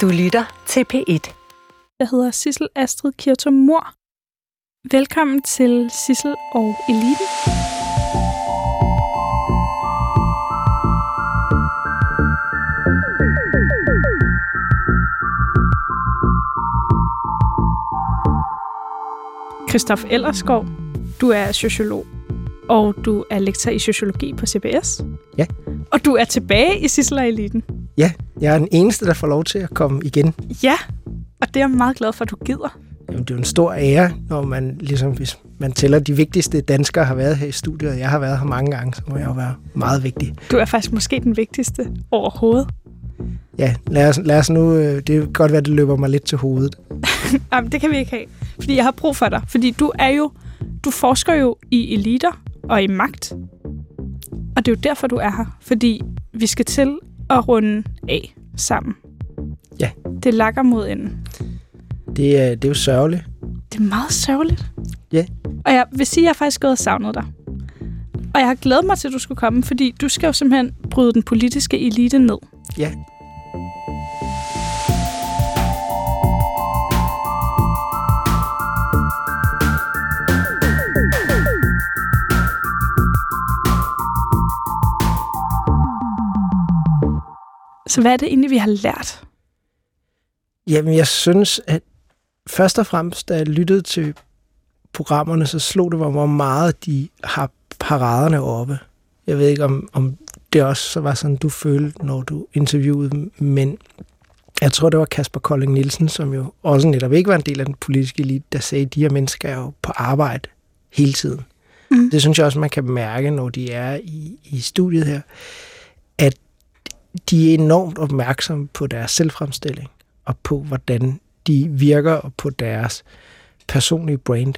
Du lytter til P1. Jeg hedder Sissel Astrid Kirtum Mor. Velkommen til Sissel og Eliten. Christoph Ellerskov, du er sociolog, og du er lektor i sociologi på CBS. Ja. Og du er tilbage i Sissel og Eliten. Ja, jeg er den eneste, der får lov til at komme igen. Ja, og det er jeg meget glad for, at du gider. Jamen, det er jo en stor ære, når man, ligesom, hvis man tæller de vigtigste danskere har været her i studiet, og jeg har været her mange gange, så må jeg jo være meget vigtig. Du er faktisk måske den vigtigste overhovedet. Ja, lad os, lad os nu, øh, det kan godt være, det løber mig lidt til hovedet. Jamen, det kan vi ikke have. Fordi jeg har brug for dig. Fordi du er jo, du forsker jo i eliter og i magt. Og det er jo derfor, du er her. Fordi vi skal til at runde af sammen. Ja. Det lakker mod enden. Det er, det er jo sørgeligt. Det er meget sørgeligt. Ja. Og jeg vil sige, at jeg har faktisk gået og savnet dig. Og jeg har glædet mig til, at du skulle komme, fordi du skal jo simpelthen bryde den politiske elite ned. Ja. Så hvad er det egentlig, vi har lært? Jamen, jeg synes, at først og fremmest, da jeg lyttede til programmerne, så slog det mig, hvor meget de har paraderne oppe. Jeg ved ikke, om, om det også så var sådan, du følte, når du interviewede dem, men jeg tror, det var Kasper Kolding Nielsen, som jo også netop ikke var en del af den politiske elite, der sagde, at de her mennesker er jo på arbejde hele tiden. Mm. Det synes jeg også, man kan mærke, når de er i, i studiet her, de er enormt opmærksomme på deres selvfremstilling og på, hvordan de virker og på deres personlige brand.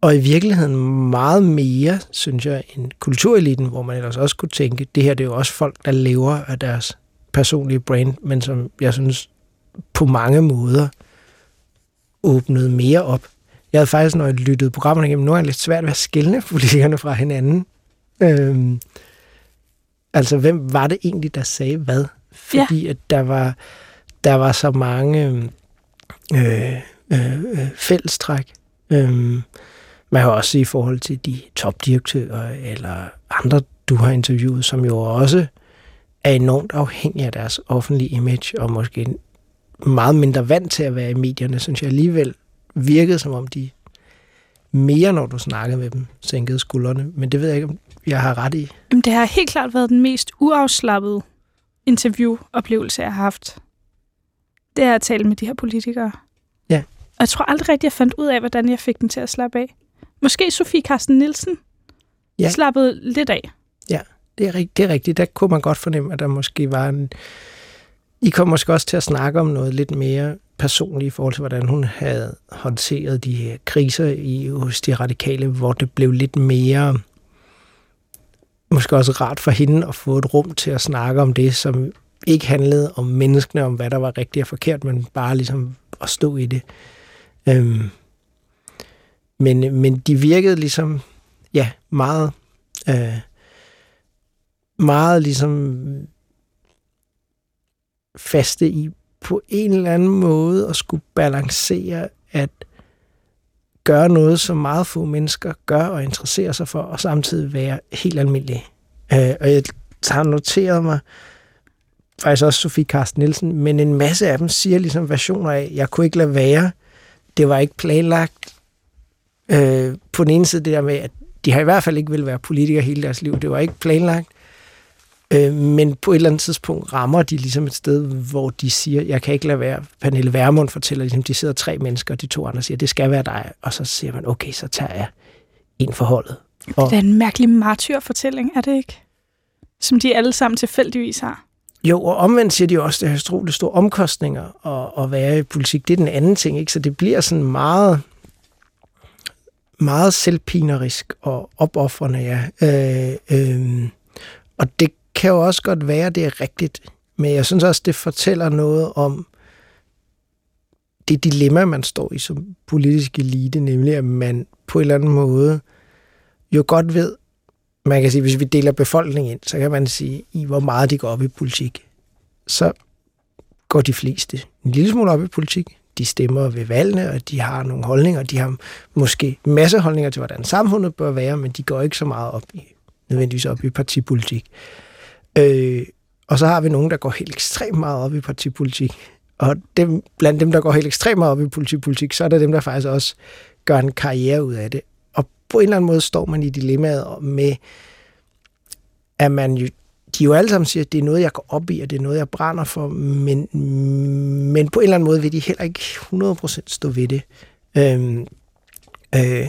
Og i virkeligheden meget mere, synes jeg, end kultureliten, hvor man ellers også kunne tænke, det her det er jo også folk, der lever af deres personlige brand, men som jeg synes på mange måder åbnede mere op. Jeg havde faktisk, når jeg lyttede programmerne igennem, nu er det lidt svært ved at skille politikerne fra hinanden. Øhm, altså, hvem var det egentlig, der sagde hvad? Fordi ja. at der var, der var så mange øh, øh, øh, fællestræk. Øhm, man har også i forhold til de topdirektører eller andre, du har interviewet, som jo også er enormt afhængige af deres offentlige image, og måske meget mindre vant til at være i medierne, synes jeg alligevel virkede, som om de mere, når du snakkede med dem, sænkede skuldrene. Men det ved jeg ikke, om jeg har ret i. Jamen, det har helt klart været den mest uafslappede interviewoplevelse, jeg har haft. Det er at tale med de her politikere. Ja. Og jeg tror aldrig rigtig, jeg fandt ud af, hvordan jeg fik dem til at slappe af. Måske Sofie Carsten Nielsen Ja. slappede lidt af. Det er, rigt- det er rigtigt. Der kunne man godt fornemme, at der måske var en... I kom måske også til at snakke om noget lidt mere personligt i forhold til, hvordan hun havde håndteret de her kriser i, hos de radikale, hvor det blev lidt mere måske også rart for hende at få et rum til at snakke om det, som ikke handlede om menneskene, om hvad der var rigtigt og forkert, men bare ligesom at stå i det. Øhm, men, men de virkede ligesom, ja, meget, øh, meget ligesom faste i på en eller anden måde at skulle balancere at gøre noget, som meget få mennesker gør og interesserer sig for, og samtidig være helt almindelig. Øh, og jeg har noteret mig, faktisk også Sofie Karsten Nielsen, men en masse af dem siger ligesom versioner af, jeg kunne ikke lade være, det var ikke planlagt. Øh, på den ene side det der med, at de har i hvert fald ikke vil være politikere hele deres liv, det var ikke planlagt. Øh, men på et eller andet tidspunkt rammer de ligesom et sted, hvor de siger, jeg kan ikke lade være. Pernille Vermund fortæller, ligesom, de sidder tre mennesker, og de to andre siger, det skal være dig. Og så siger man, okay, så tager jeg en forholdet. Og, Det er en mærkelig martyrfortælling, er det ikke? Som de alle sammen tilfældigvis har. jo, og omvendt siger de også, at det har utroligt store omkostninger at, at være i politik. Det er den anden ting, ikke? Så det bliver sådan meget meget selvpinerisk og opoffrende, ja. Øh, øh, og det kan jo også godt være, det er rigtigt. Men jeg synes også, det fortæller noget om det dilemma, man står i som politisk elite, nemlig at man på en eller anden måde jo godt ved, man kan sige, hvis vi deler befolkningen ind, så kan man sige, i hvor meget de går op i politik. Så går de fleste en lille smule op i politik. De stemmer ved valgene, og de har nogle holdninger. De har måske masse holdninger til, hvordan samfundet bør være, men de går ikke så meget op i, nødvendigvis op i partipolitik. Øh, og så har vi nogen, der går helt ekstremt meget op i partipolitik. Og dem, blandt dem, der går helt ekstremt meget op i politipolitik, så er der dem, der faktisk også gør en karriere ud af det. Og på en eller anden måde står man i dilemmaet med, at man jo, de jo alle sammen siger, at det er noget, jeg går op i, og det er noget, jeg brænder for, men, men på en eller anden måde vil de heller ikke 100% stå ved det. Øhm, øh,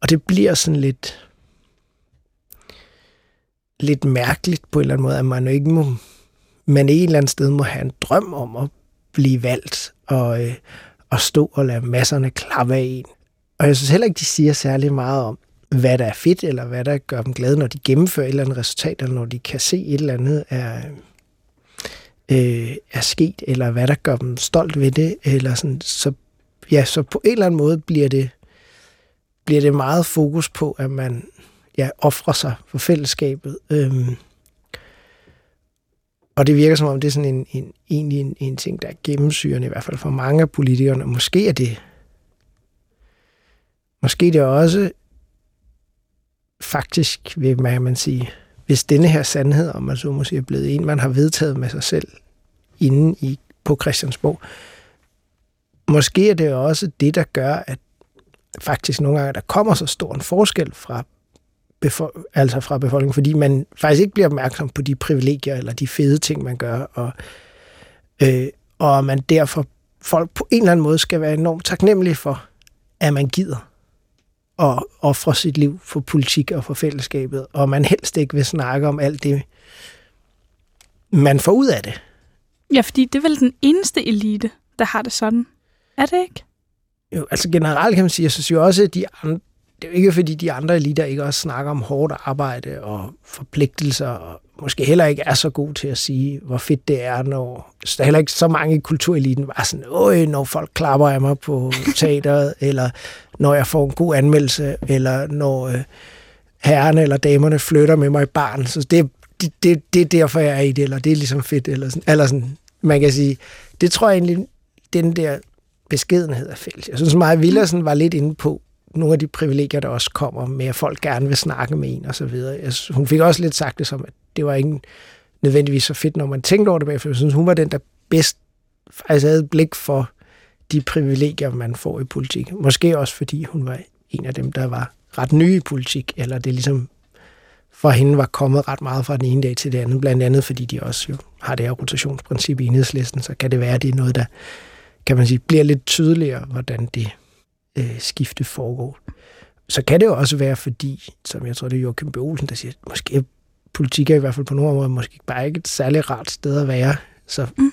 og det bliver sådan lidt lidt mærkeligt på en eller anden måde, at man ikke må, man et eller andet sted må have en drøm om at blive valgt og, øh, og stå og lade masserne klappe af en. Og jeg synes heller ikke, de siger særlig meget om, hvad der er fedt, eller hvad der gør dem glade, når de gennemfører et eller andet resultat, eller når de kan se et eller andet er, øh, er sket, eller hvad der gør dem stolt ved det. Eller sådan. Så, ja, så på en eller anden måde bliver det, bliver det meget fokus på, at man ja, ofre sig for fællesskabet. Øhm, og det virker som om, det er sådan en, en, egentlig en, en ting, der er gennemsyrende, i hvert fald for mange af politikerne. Måske er det måske det er også faktisk, vil man, man sige, hvis denne her sandhed, om man så må sige, er blevet en, man har vedtaget med sig selv inde i, på Christiansborg, måske er det også det, der gør, at faktisk nogle gange, der kommer så stor en forskel fra befol- altså fra befolkningen, fordi man faktisk ikke bliver opmærksom på de privilegier eller de fede ting, man gør, og, øh, og man derfor folk på en eller anden måde skal være enormt taknemmelige for, at man gider at ofre sit liv for politik og for fællesskabet, og man helst ikke vil snakke om alt det, man får ud af det. Ja, fordi det er vel den eneste elite, der har det sådan. Er det ikke? Jo, altså generelt kan man sige, jeg synes jo også, at de andre, det er jo ikke fordi de andre eliter ikke også snakker om hårdt arbejde og forpligtelser, og måske heller ikke er så god til at sige, hvor fedt det er, når så der er heller ikke så mange i kultureliten var sådan, Øj, når folk klapper af mig på teateret, eller når jeg får en god anmeldelse, eller når øh, herrerne eller damerne flytter med mig i barn. Så det, det, det, det er derfor, jeg er i det, eller det er ligesom fedt, eller sådan, eller sådan man kan sige, det tror jeg egentlig, den der beskedenhed er fælles. Jeg synes, Maja Villersen var lidt inde på, nogle af de privilegier, der også kommer med, at folk gerne vil snakke med en og så videre. Hun fik også lidt sagt det som, at det var ikke nødvendigvis så fedt, når man tænkte over det bagefter. Jeg synes, hun var den, der bedst altså havde blik for de privilegier, man får i politik. Måske også, fordi hun var en af dem, der var ret ny i politik, eller det ligesom for hende var kommet ret meget fra den ene dag til den anden, blandt andet fordi de også jo har det her rotationsprincip i enhedslisten, så kan det være, at det er noget, der kan man sige, bliver lidt tydeligere, hvordan det øh, skifte foregår. Så kan det jo også være, fordi, som jeg tror, det er Joachim B. Olsen, der siger, måske politik er i hvert fald på nogle måder måske bare ikke et særligt rart sted at være. Så mm.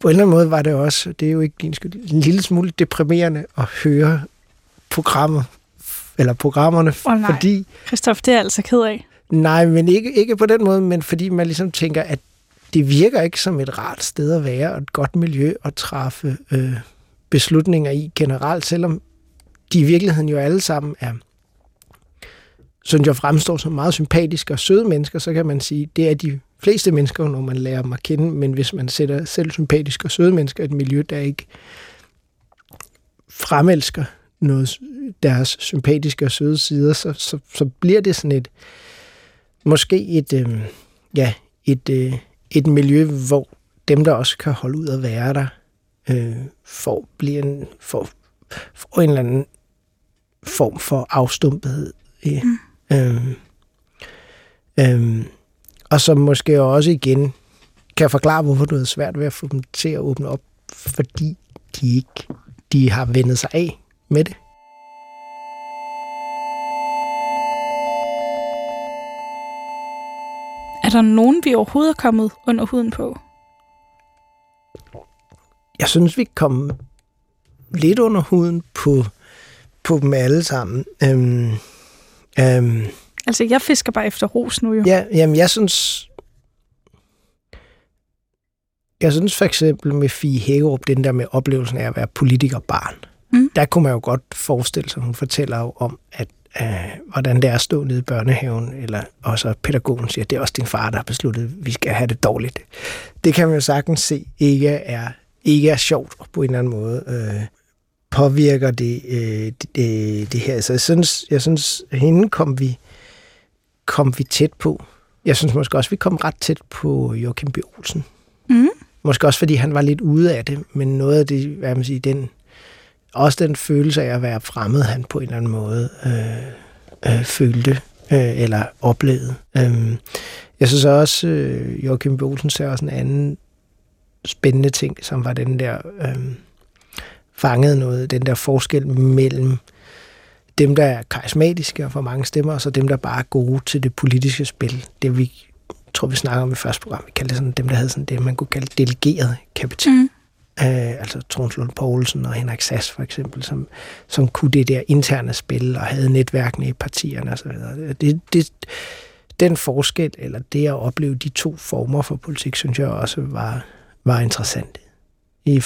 på en eller anden måde var det også, det er jo ikke din skyld, en lille smule deprimerende at høre programmet, eller programmerne, oh, nej. fordi... Christoph, det er jeg altså ked af. Nej, men ikke, ikke på den måde, men fordi man ligesom tænker, at det virker ikke som et rart sted at være, og et godt miljø at træffe øh, beslutninger i generelt, selvom de i virkeligheden jo alle sammen er, synes jeg fremstår som meget sympatiske og søde mennesker, så kan man sige, det er de fleste mennesker, når man lærer dem at kende, men hvis man sætter selv sympatiske og søde mennesker i et miljø, der ikke fremelsker noget, deres sympatiske og søde sider, så, så, så bliver det sådan et, måske et, øh, ja, et, øh, et miljø, hvor dem, der også kan holde ud at være der, øh, får, bliver en, får, får en eller anden form for afstumpethed. Ja. Mm. Øhm, øhm, og som måske også igen kan forklare, hvorfor det er svært ved at få dem til at åbne op, fordi de ikke de har vendet sig af med det. Er der nogen, vi overhovedet er kommet under huden på? Jeg synes, vi kom lidt under huden på, på dem alle sammen. Øhm, øhm, altså, jeg fisker bare efter ros nu jo. Ja, jamen, jeg synes... Jeg synes for eksempel med Fie Hægerup, den der med oplevelsen af at være politikerbarn, mm. der kunne man jo godt forestille sig, hun fortæller jo om, at øh, hvordan det er at stå nede i børnehaven, eller også pædagogen siger, at det er også din far, der har besluttet, at vi skal have det dårligt. det kan man jo sagtens se ikke er, ikke er sjovt på en eller anden måde. Øh, påvirker det, øh, det, det her. Så jeg synes, jeg synes hende kom vi, kom vi tæt på. Jeg synes måske også, vi kom ret tæt på Joachim B. Olsen. Mm. Måske også, fordi han var lidt ude af det, men noget af det, hvad man siger, den, også den følelse af at være fremmed, han på en eller anden måde øh, øh, følte øh, eller oplevede. Øh, jeg synes også, øh, Joachim B. Olsen ser også en anden spændende ting, som var den der øh, fanget noget, den der forskel mellem dem, der er karismatiske og får mange stemmer, og så dem, der bare er gode til det politiske spil. Det vi tror, vi snakker om i første program, vi kaldte det sådan, dem, der havde sådan det, man kunne kalde delegeret kapital. Mm. Øh, altså Trond Lund Poulsen og Henrik Sass for eksempel, som, som kunne det der interne spil og havde netværkene i partierne osv. Det, det, den forskel, eller det at opleve de to former for politik, synes jeg også var, var interessant. I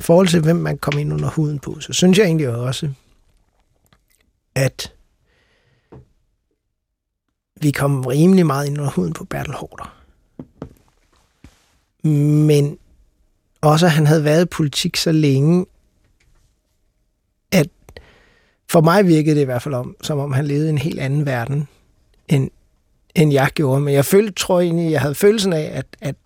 forhold til, hvem man kom ind under huden på, så synes jeg egentlig også, at vi kom rimelig meget ind under huden på Bertel Hårder. Men også, at han havde været i politik så længe, at for mig virkede det i hvert fald om, som om han levede i en helt anden verden, end, end jeg gjorde. Men jeg følte, tror jeg egentlig, jeg havde følelsen af, at, at,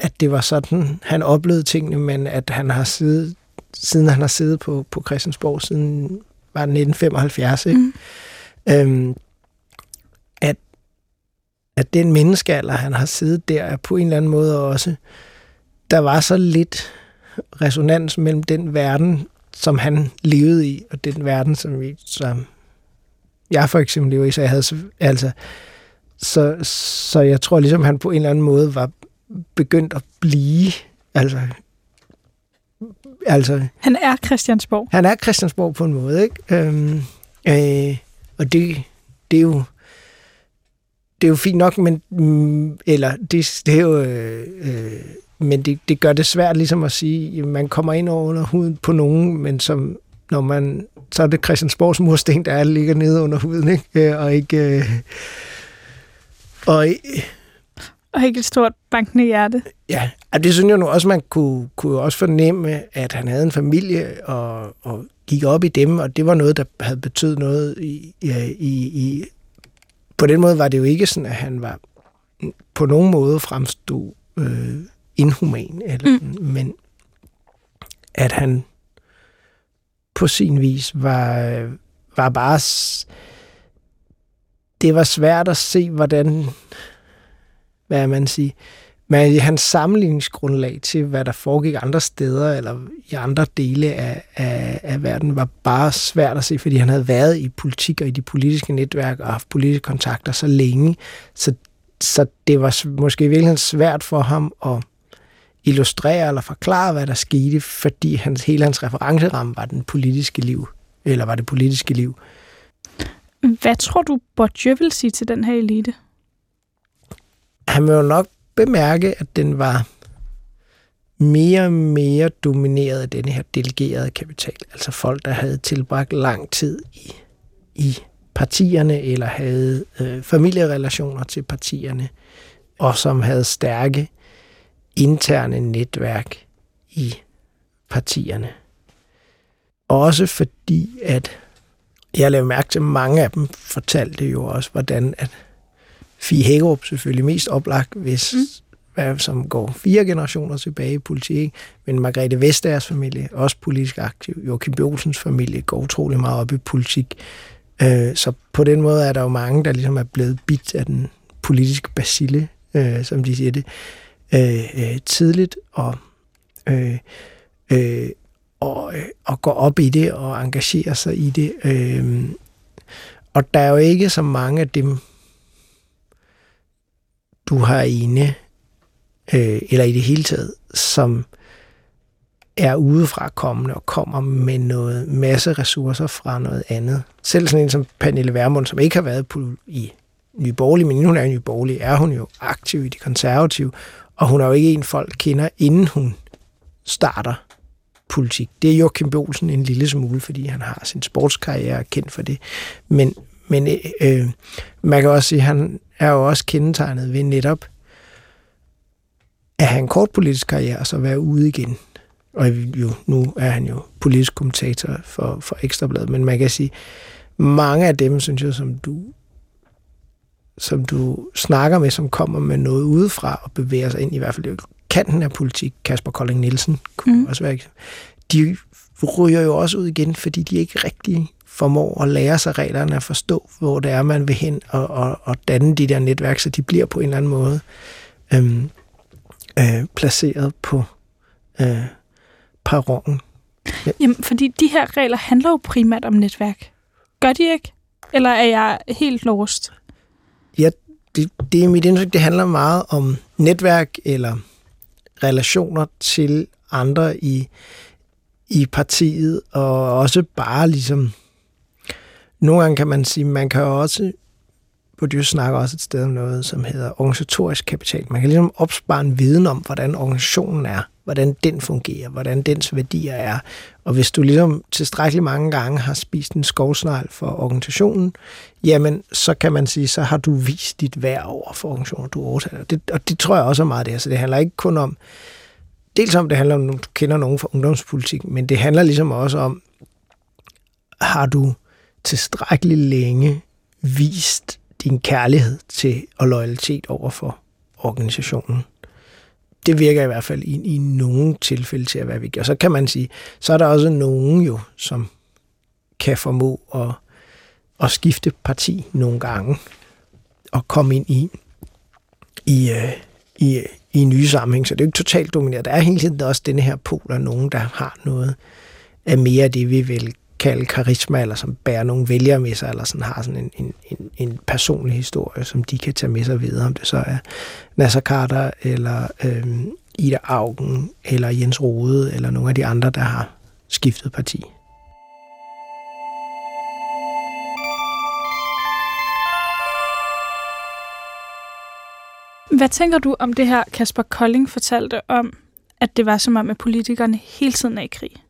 at det var sådan, han oplevede tingene, men at han har siddet, siden han har siddet på, på Christiansborg, siden var 1975, ikke? Mm. Øhm, at, at den menneskealder, han har siddet der, er på en eller anden måde også, der var så lidt resonans mellem den verden, som han levede i, og den verden, som, vi, som jeg for eksempel lever i, så jeg havde altså, så, så jeg tror ligesom, han på en eller anden måde var begyndt at blive, altså, altså han er Christiansborg. Han er Christiansborg på en måde, ikke? Øhm, øh, og det, det er jo det er jo fint nok, men mm, eller det, det er jo øh, øh, men det, det gør det svært ligesom at sige, at man kommer ind over under huden på nogen, men som når man, så er det Christiansborgs mursten, der ligger nede under huden, ikke? Øh, og ikke... Øh, og, og ikke et stort bankende hjerte. Ja, og det synes jeg nu også, man kunne, kunne også fornemme, at han havde en familie og, og gik op i dem, og det var noget, der havde betydet noget i, i, i... På den måde var det jo ikke sådan, at han var på nogen måde fremstod øh, inhuman, eller, mm. men at han på sin vis var, var bare... Det var svært at se, hvordan... Hvad man sige? Men hans sammenligningsgrundlag til, hvad der foregik andre steder, eller i andre dele af, af, af verden, var bare svært at se, fordi han havde været i politik og i de politiske netværk og haft politiske kontakter så længe. Så, så det var måske virkelig svært for ham at illustrere eller forklare, hvad der skete, fordi hans, hele hans referenceramme var den politiske liv, eller var det politiske liv. Hvad tror du, Bourdieu vil sige til den her elite? Han vil jo nok bemærke, at den var mere og mere domineret af denne her delegerede kapital. Altså folk, der havde tilbragt lang tid i, i partierne, eller havde øh, familierelationer til partierne, og som havde stærke interne netværk i partierne. Også fordi, at jeg lavede mærke til, at mange af dem fortalte jo også, hvordan at Fie Hækkerup selvfølgelig mest oplagt, hvis mm. hvad, som går fire generationer tilbage i politik, men Margrethe Vestagers familie, også politisk aktiv, Joachim B. Olsens familie går utrolig meget op i politik. Øh, så på den måde er der jo mange, der ligesom er blevet bit af den politiske basile, øh, som de siger det øh, øh, tidligt og, øh, øh, og, øh, og går op i det og engagerer sig i det. Øh, og der er jo ikke så mange af dem, du har inde, øh, eller i det hele taget, som er udefra kommende og kommer med noget masse ressourcer fra noget andet. Selv sådan en som Pernille Vermund, som ikke har været på, i Nye Borgerlige, men hun er i Nye Borgerlige, er hun jo aktiv i de konservative, og hun er jo ikke en, folk kender, inden hun starter politik. Det er Joachim Bolsen en lille smule, fordi han har sin sportskarriere kendt for det. Men, men øh, øh man kan også sige, at han er jo også kendetegnet ved netop at have en kort politisk karriere, og så være ude igen. Og jo, nu er han jo politisk kommentator for, for Ekstrabladet, men man kan sige, mange af dem, synes jeg, som du som du snakker med, som kommer med noget udefra og bevæger sig ind i hvert fald kanten af politik, Kasper Kolding Nielsen kunne mm. også være, de ryger jo også ud igen, fordi de ikke rigtig formår at lære sig reglerne at forstå, hvor det er, man vil hen og, og, og danne de der netværk, så de bliver på en eller anden måde øhm, øh, placeret på øh, perronen. Ja. Jamen, fordi de her regler handler jo primært om netværk. Gør de ikke? Eller er jeg helt lost? Ja, det, det er mit indtryk, det handler meget om netværk eller relationer til andre i, i partiet, og også bare ligesom... Nogle gange kan man sige, man kan også du snakker også et sted om noget, som hedder organisatorisk kapital. Man kan ligesom opspare en viden om, hvordan organisationen er, hvordan den fungerer, hvordan dens værdier er. Og hvis du ligesom tilstrækkeligt mange gange har spist en skovsnegl for organisationen, jamen så kan man sige, så har du vist dit værd over for organisationen, du overtager. Det, og det tror jeg også er meget det. Så det handler ikke kun om, dels om det handler om, at du kender nogen fra ungdomspolitik, men det handler ligesom også om, har du tilstrækkeligt længe vist din kærlighed til og loyalitet over for organisationen. Det virker i hvert fald i, i nogle tilfælde til at være vigtigt. Og så kan man sige, så er der også nogen jo, som kan formå at, at skifte parti nogle gange og komme ind i, i, øh, i, i nye sammenhæng. Så det er jo ikke totalt domineret. Der er hele tiden også denne her pol af nogen, der har noget af mere af det, vi vil kalde karisma, eller som bærer nogle vælgere med sig, eller sådan har sådan en, en, en, en personlig historie, som de kan tage med sig videre, om det så er Nasser Carter, eller øh, Ida Augen, eller Jens Rode, eller nogle af de andre, der har skiftet parti. Hvad tænker du om det her, Kasper Kolding fortalte om, at det var som om, at politikerne hele tiden er i krig?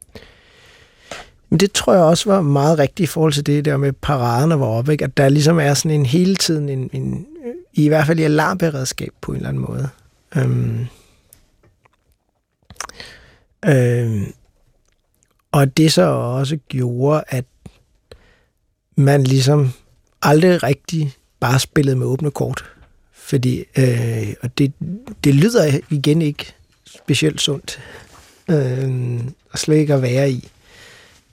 Men det tror jeg også var meget rigtigt i forhold til det der med paraderne var oppe, ikke? at der ligesom er sådan en hele tiden, en, en, øh, i hvert fald i alarmberedskab på en eller anden måde. Øhm, øhm, og det så også gjorde, at man ligesom aldrig rigtig bare spillede med åbne kort. Fordi, øh, og det, det lyder igen ikke specielt sundt, øh, og slet ikke at være i.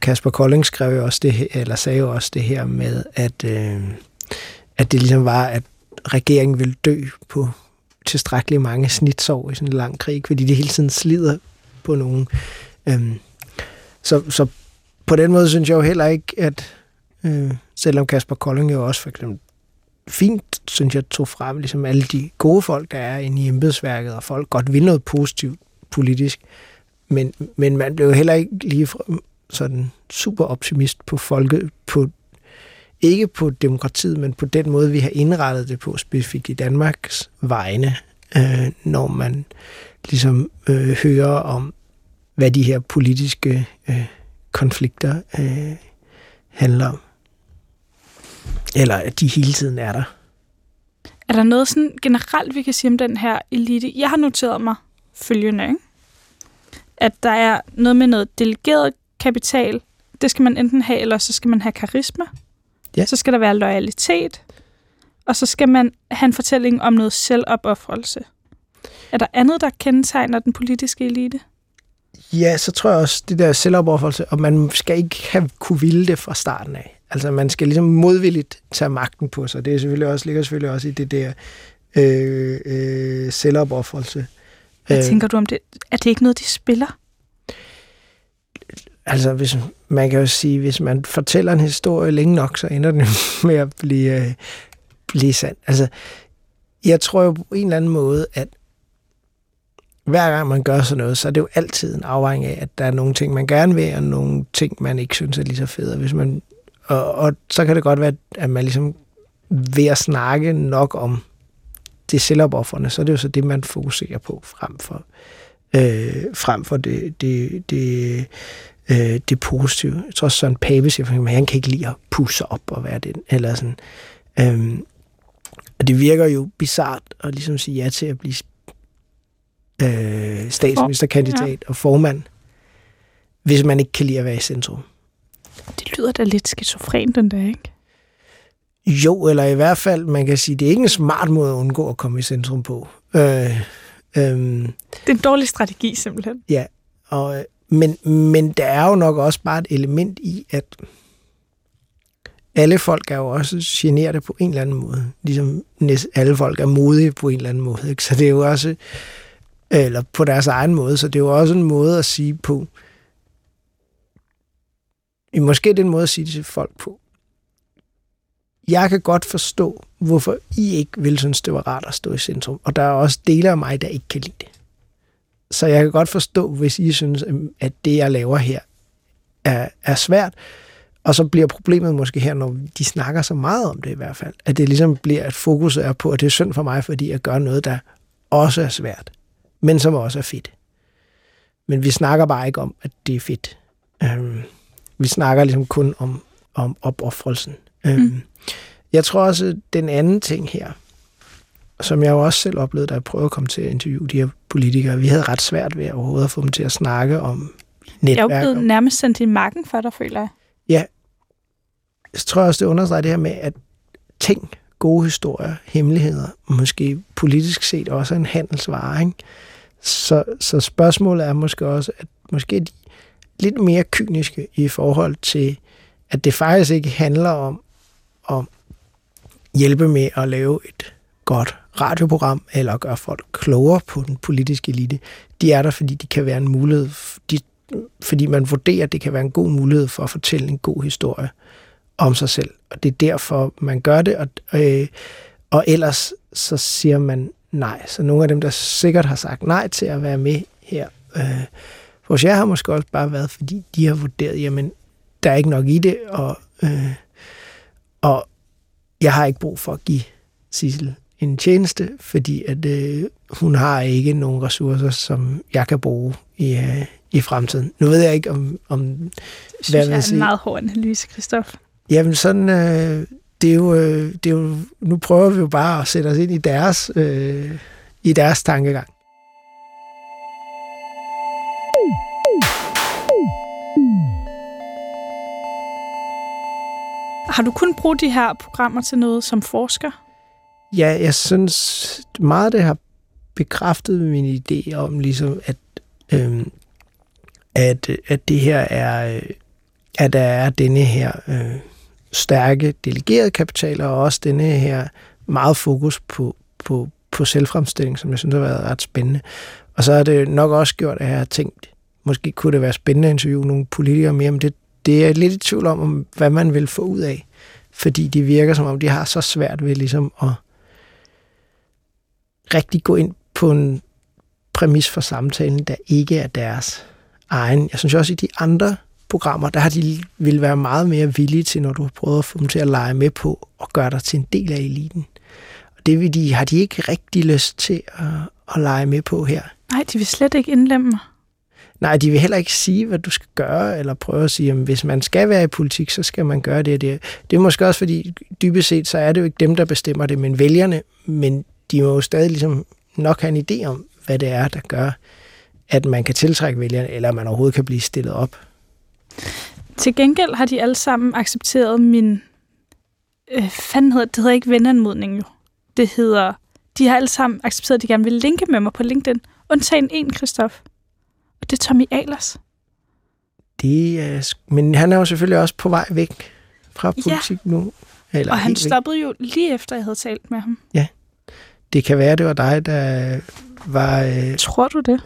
Kasper Kolding skrev jo også det, eller sagde jo også det her med, at, øh, at det ligesom var, at regeringen ville dø på tilstrækkeligt mange snitsår i sådan en lang krig, fordi de hele tiden slider på nogen. Øhm, så, så på den måde synes jeg jo heller ikke, at øh, selvom Kasper Kolding jo også for eksempel fint, synes jeg, tog frem ligesom alle de gode folk, der er inde i embedsværket, og folk godt vil noget positivt politisk, men, men man blev heller ikke lige sådan super optimist på folket, på, ikke på demokratiet, men på den måde, vi har indrettet det på, specifikt i Danmarks vegne, øh, når man ligesom øh, hører om, hvad de her politiske øh, konflikter øh, handler om. Eller at de hele tiden er der. Er der noget sådan generelt, vi kan sige om den her elite? Jeg har noteret mig følgende, ikke? at der er noget med noget delegeret kapital, det skal man enten have, eller så skal man have karisma. Ja. Så skal der være loyalitet. Og så skal man have en fortælling om noget selvopoffrelse. Er der andet, der kendetegner den politiske elite? Ja, så tror jeg også, det der selvopoffrelse, og man skal ikke have kunne ville det fra starten af. Altså, man skal ligesom modvilligt tage magten på sig. Det er selvfølgelig også, ligger selvfølgelig også i det der øh, øh, selvopoffrelse. Hvad øh, tænker du om det? Er det ikke noget, de spiller? Altså hvis, man kan jo sige, hvis man fortæller en historie længe nok, så ender den med at blive, øh, blive sand. Altså, jeg tror jo på en eller anden måde, at hver gang man gør sådan noget, så er det jo altid en afhængig af, at der er nogle ting, man gerne vil, og nogle ting, man ikke synes er lige så fede. Hvis man, og, og så kan det godt være, at man ligesom ved at snakke nok om det selvopoffrende, så er det jo så det, man fokuserer på frem for, øh, frem for det, det, det øh, det positive. Jeg tror også Søren Pape siger, at han kan ikke lide at pusse op og være den. Eller sådan. Øhm, og det virker jo bizart at ligesom sige ja til at blive øh, statsministerkandidat ja. og formand, hvis man ikke kan lide at være i centrum. Det lyder da lidt skizofren, den der, ikke? Jo, eller i hvert fald, man kan sige, det er ikke en smart måde at undgå at komme i centrum på. Øh, øh, det er en dårlig strategi, simpelthen. Ja, og, men, men der er jo nok også bare et element i, at alle folk er jo også generede på en eller anden måde. Ligesom alle folk er modige på en eller anden måde. Ikke? Så det er jo også, eller på deres egen måde, så det er jo også en måde at sige på, måske det er en måde at sige det til folk på. Jeg kan godt forstå, hvorfor I ikke vil synes, det var rart at stå i centrum. Og der er også dele af mig, der ikke kan lide det. Så jeg kan godt forstå, hvis I synes, at det, jeg laver her, er, er svært. Og så bliver problemet måske her, når de snakker så meget om det i hvert fald, at det ligesom bliver, at fokus er på, at det er synd for mig, fordi jeg gør noget, der også er svært, men som også er fedt. Men vi snakker bare ikke om, at det er fedt. Øhm, vi snakker ligesom kun om, om opoffrelsen. Øhm, mm. Jeg tror også, den anden ting her, som jeg jo også selv oplevede, da jeg prøvede at komme til at interviewe de her politikere, vi havde ret svært ved at overhovedet at få dem til at snakke om netværk. Jeg er jo blevet nærmest sendt i marken for dig, føler jeg. Ja. Jeg tror også, det understreger det her med, at ting, gode historier, hemmeligheder, måske politisk set også en handelsvare. Ikke? Så, så spørgsmålet er måske også, at måske de lidt mere kyniske i forhold til, at det faktisk ikke handler om at hjælpe med at lave et godt radioprogram, eller gøre folk klogere på den politiske elite. De er der, fordi de kan være en mulighed, de, fordi man vurderer, at det kan være en god mulighed for at fortælle en god historie om sig selv. Og det er derfor, man gør det, og, øh, og ellers så siger man nej. Så nogle af dem, der sikkert har sagt nej til at være med her, øh, hos jer har måske også bare været, fordi de har vurderet, jamen, der er ikke nok i det, og, øh, og jeg har ikke brug for at give Sissel en tjeneste, fordi at øh, hun har ikke nogen ressourcer, som jeg kan bruge i, øh, i fremtiden. Nu ved jeg ikke, om... om det synes jeg er en meget hård analyse, Christoph. Jamen sådan, øh, det, er jo, øh, det er jo, nu prøver vi jo bare at sætte os ind i deres, øh, i deres tankegang. Har du kun brugt de her programmer til noget som forsker? Ja, jeg synes meget det har bekræftet min idé om, ligesom at, øhm, at, at det her er, øh, at der er denne her øh, stærke delegerede kapital, og også denne her meget fokus på, på, på selvfremstilling, som jeg synes har været ret spændende. Og så har det nok også gjort, at jeg har tænkt, måske kunne det være spændende at interviewe nogle politikere mere, men det, det er lidt i tvivl om, hvad man vil få ud af. Fordi de virker som om, de har så svært ved ligesom at rigtig gå ind på en præmis for samtalen, der ikke er deres egen. Jeg synes også, at i de andre programmer, der har de vil være meget mere villige til, når du har prøvet at få dem til at lege med på og gøre dig til en del af eliten. Og det vil de, har de ikke rigtig lyst til at, at lege med på her. Nej, de vil slet ikke indlemme mig. Nej, de vil heller ikke sige, hvad du skal gøre, eller prøve at sige, at hvis man skal være i politik, så skal man gøre det. Det, det er måske også, fordi dybest set, så er det jo ikke dem, der bestemmer det, men vælgerne, men de må jo stadig ligesom nok have en idé om, hvad det er, der gør, at man kan tiltrække vælgerne, eller man overhovedet kan blive stillet op. Til gengæld har de alle sammen accepteret min... Øh, fanden hedder det? hedder ikke venanmodning jo. Det hedder... De har alle sammen accepteret, at de gerne vil linke med mig på LinkedIn. Undtagen en, Christoph. Og det er Tommy Ahlers. Det er, men han er jo selvfølgelig også på vej væk fra politik ja. nu. Eller og han stoppede væk. jo lige efter, jeg havde talt med ham. Ja. Det kan være, det var dig, der var... Øh... Tror du det?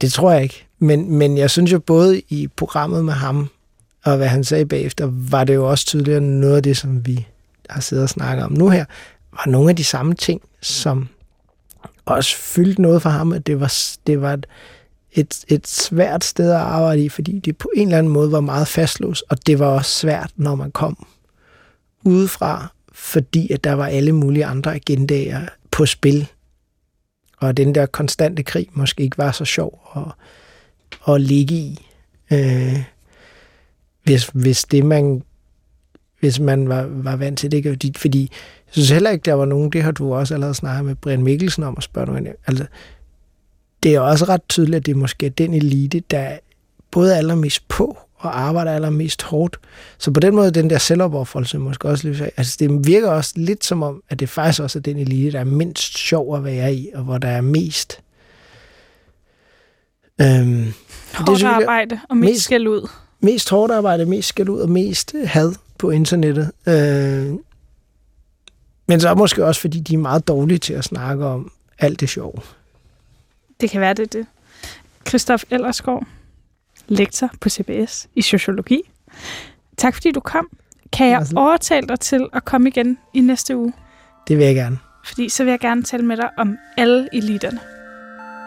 Det tror jeg ikke. Men, men jeg synes jo både i programmet med ham, og hvad han sagde bagefter, var det jo også tydeligt, noget af det, som vi har siddet og snakket om nu her, var nogle af de samme ting, som også fyldte noget for ham, at det var, det var et, et, et svært sted at arbejde i, fordi det på en eller anden måde var meget fastlåst, og det var også svært, når man kom udefra, fordi at der var alle mulige andre agendaer på spil, og den der konstante krig måske ikke var så sjov at, at ligge i. Øh, hvis, hvis det man hvis man var, var vant til det. Fordi jeg synes heller ikke, der var nogen, det har du også allerede snakket med Brian Mikkelsen om at spørge nogen. Altså, det er også ret tydeligt, at det er måske den elite, der både er allermest på og arbejder allermest hårdt. Så på den måde, den der selvopoffrelse måske også lidt, altså det virker også lidt som om, at det faktisk også er den elite, der er mindst sjov at være i, og hvor der er mest øhm, hårdt arbejde og mest, mest skæld ud. Mest hårdt arbejde, mest skæld ud og mest had på internettet. Øh, men så måske også, fordi de er meget dårlige til at snakke om alt det sjove. Det kan være det, det. Christoph Ellersgaard, lektor på CBS i sociologi. Tak fordi du kom. Kan jeg overtale dig til at komme igen i næste uge? Det vil jeg gerne. Fordi så vil jeg gerne tale med dig om alle eliterne.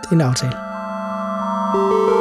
Det er en aftale.